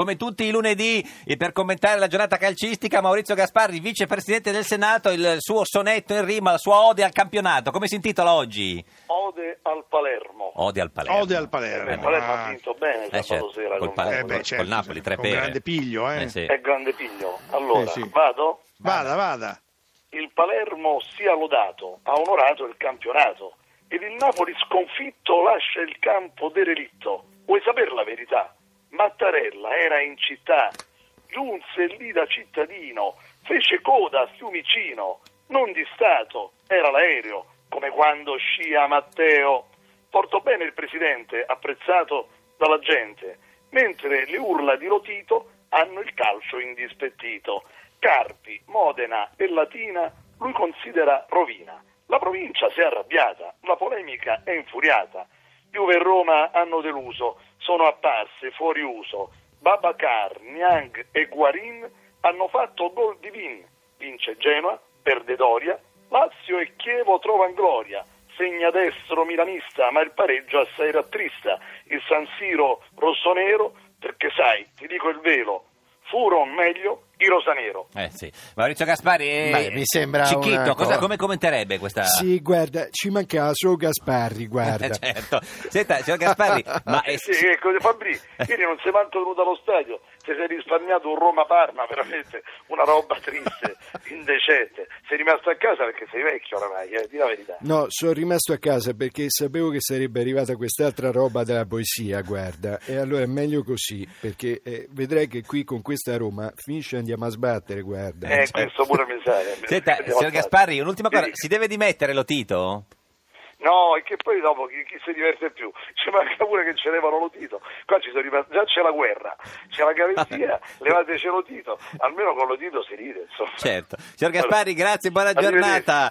Come tutti i lunedì, e per commentare la giornata calcistica, Maurizio Gasparri, vicepresidente del Senato, il suo sonetto in rima, la sua ode al campionato. Come si intitola oggi? Ode al Palermo. Ode al Palermo. Ode al Palermo. Eh, il Palermo Ah. ha vinto bene Eh, sabato certo, sera col con Palermo. Eh beh, col certo, Napoli, tre con pere. grande piglio, eh. Eh, sì. È grande piglio. Allora, Eh, sì. vado? Vada, vada. Il Palermo sia lodato, ha onorato il campionato ed il Napoli sconfitto lascia il campo derelitto. Vuoi sapere? Mattarella era in città, giunse lì da cittadino, fece coda a Fiumicino, non di Stato, era l'aereo, come quando scia Matteo. Portò bene il presidente, apprezzato dalla gente, mentre le urla di Lotito hanno il calcio indispettito. Carpi, Modena e Latina lui considera rovina. La provincia si è arrabbiata, la polemica è infuriata. Juve e Roma hanno deluso, sono apparse fuori uso. Babacar, Niang e Guarin hanno fatto gol di Vin. Vince Genoa, perde Doria, Lazio e Chievo trovano gloria. Segna destro milanista, ma il pareggio assai rattrista. Il San Siro rossonero, perché sai, ti dico il velo, furon meglio i rosanero. Eh sì. Maurizio Gasparri, eh, Beh, mi sembra Cicchitto, cosa- come commenterebbe questa... Sì, guarda, ci mancava solo Gasparri, guarda. Eh, certo. Senta, signor Gasparri, ma... eh, Sì, ecco, Fabri, ieri non sei manco venuto allo stadio, ti sei risparmiato un Roma-Parma, veramente una roba triste, indecente. Sei rimasto a casa perché sei vecchio oramai, eh, di la verità. No, sono rimasto a casa perché sapevo che sarebbe arrivata quest'altra roba della poesia, guarda. E allora è meglio così, perché eh, vedrai che qui con questa Roma finisce e andiamo a sbattere, guarda. Eh, questo pure mi sa. eh, Senta, signor. Gasparri, un'ultima cosa, si deve dimettere Lotito? No, e che poi dopo chi, chi si diverte più? Ci manca pure che ce levano lo Tito. Qua ci sono rimasti, già c'è la guerra, c'è la garanzia, levateci lo Tito. Almeno con lo Tito si ride, insomma. Certo. Signor Gasparri, grazie, buona giornata.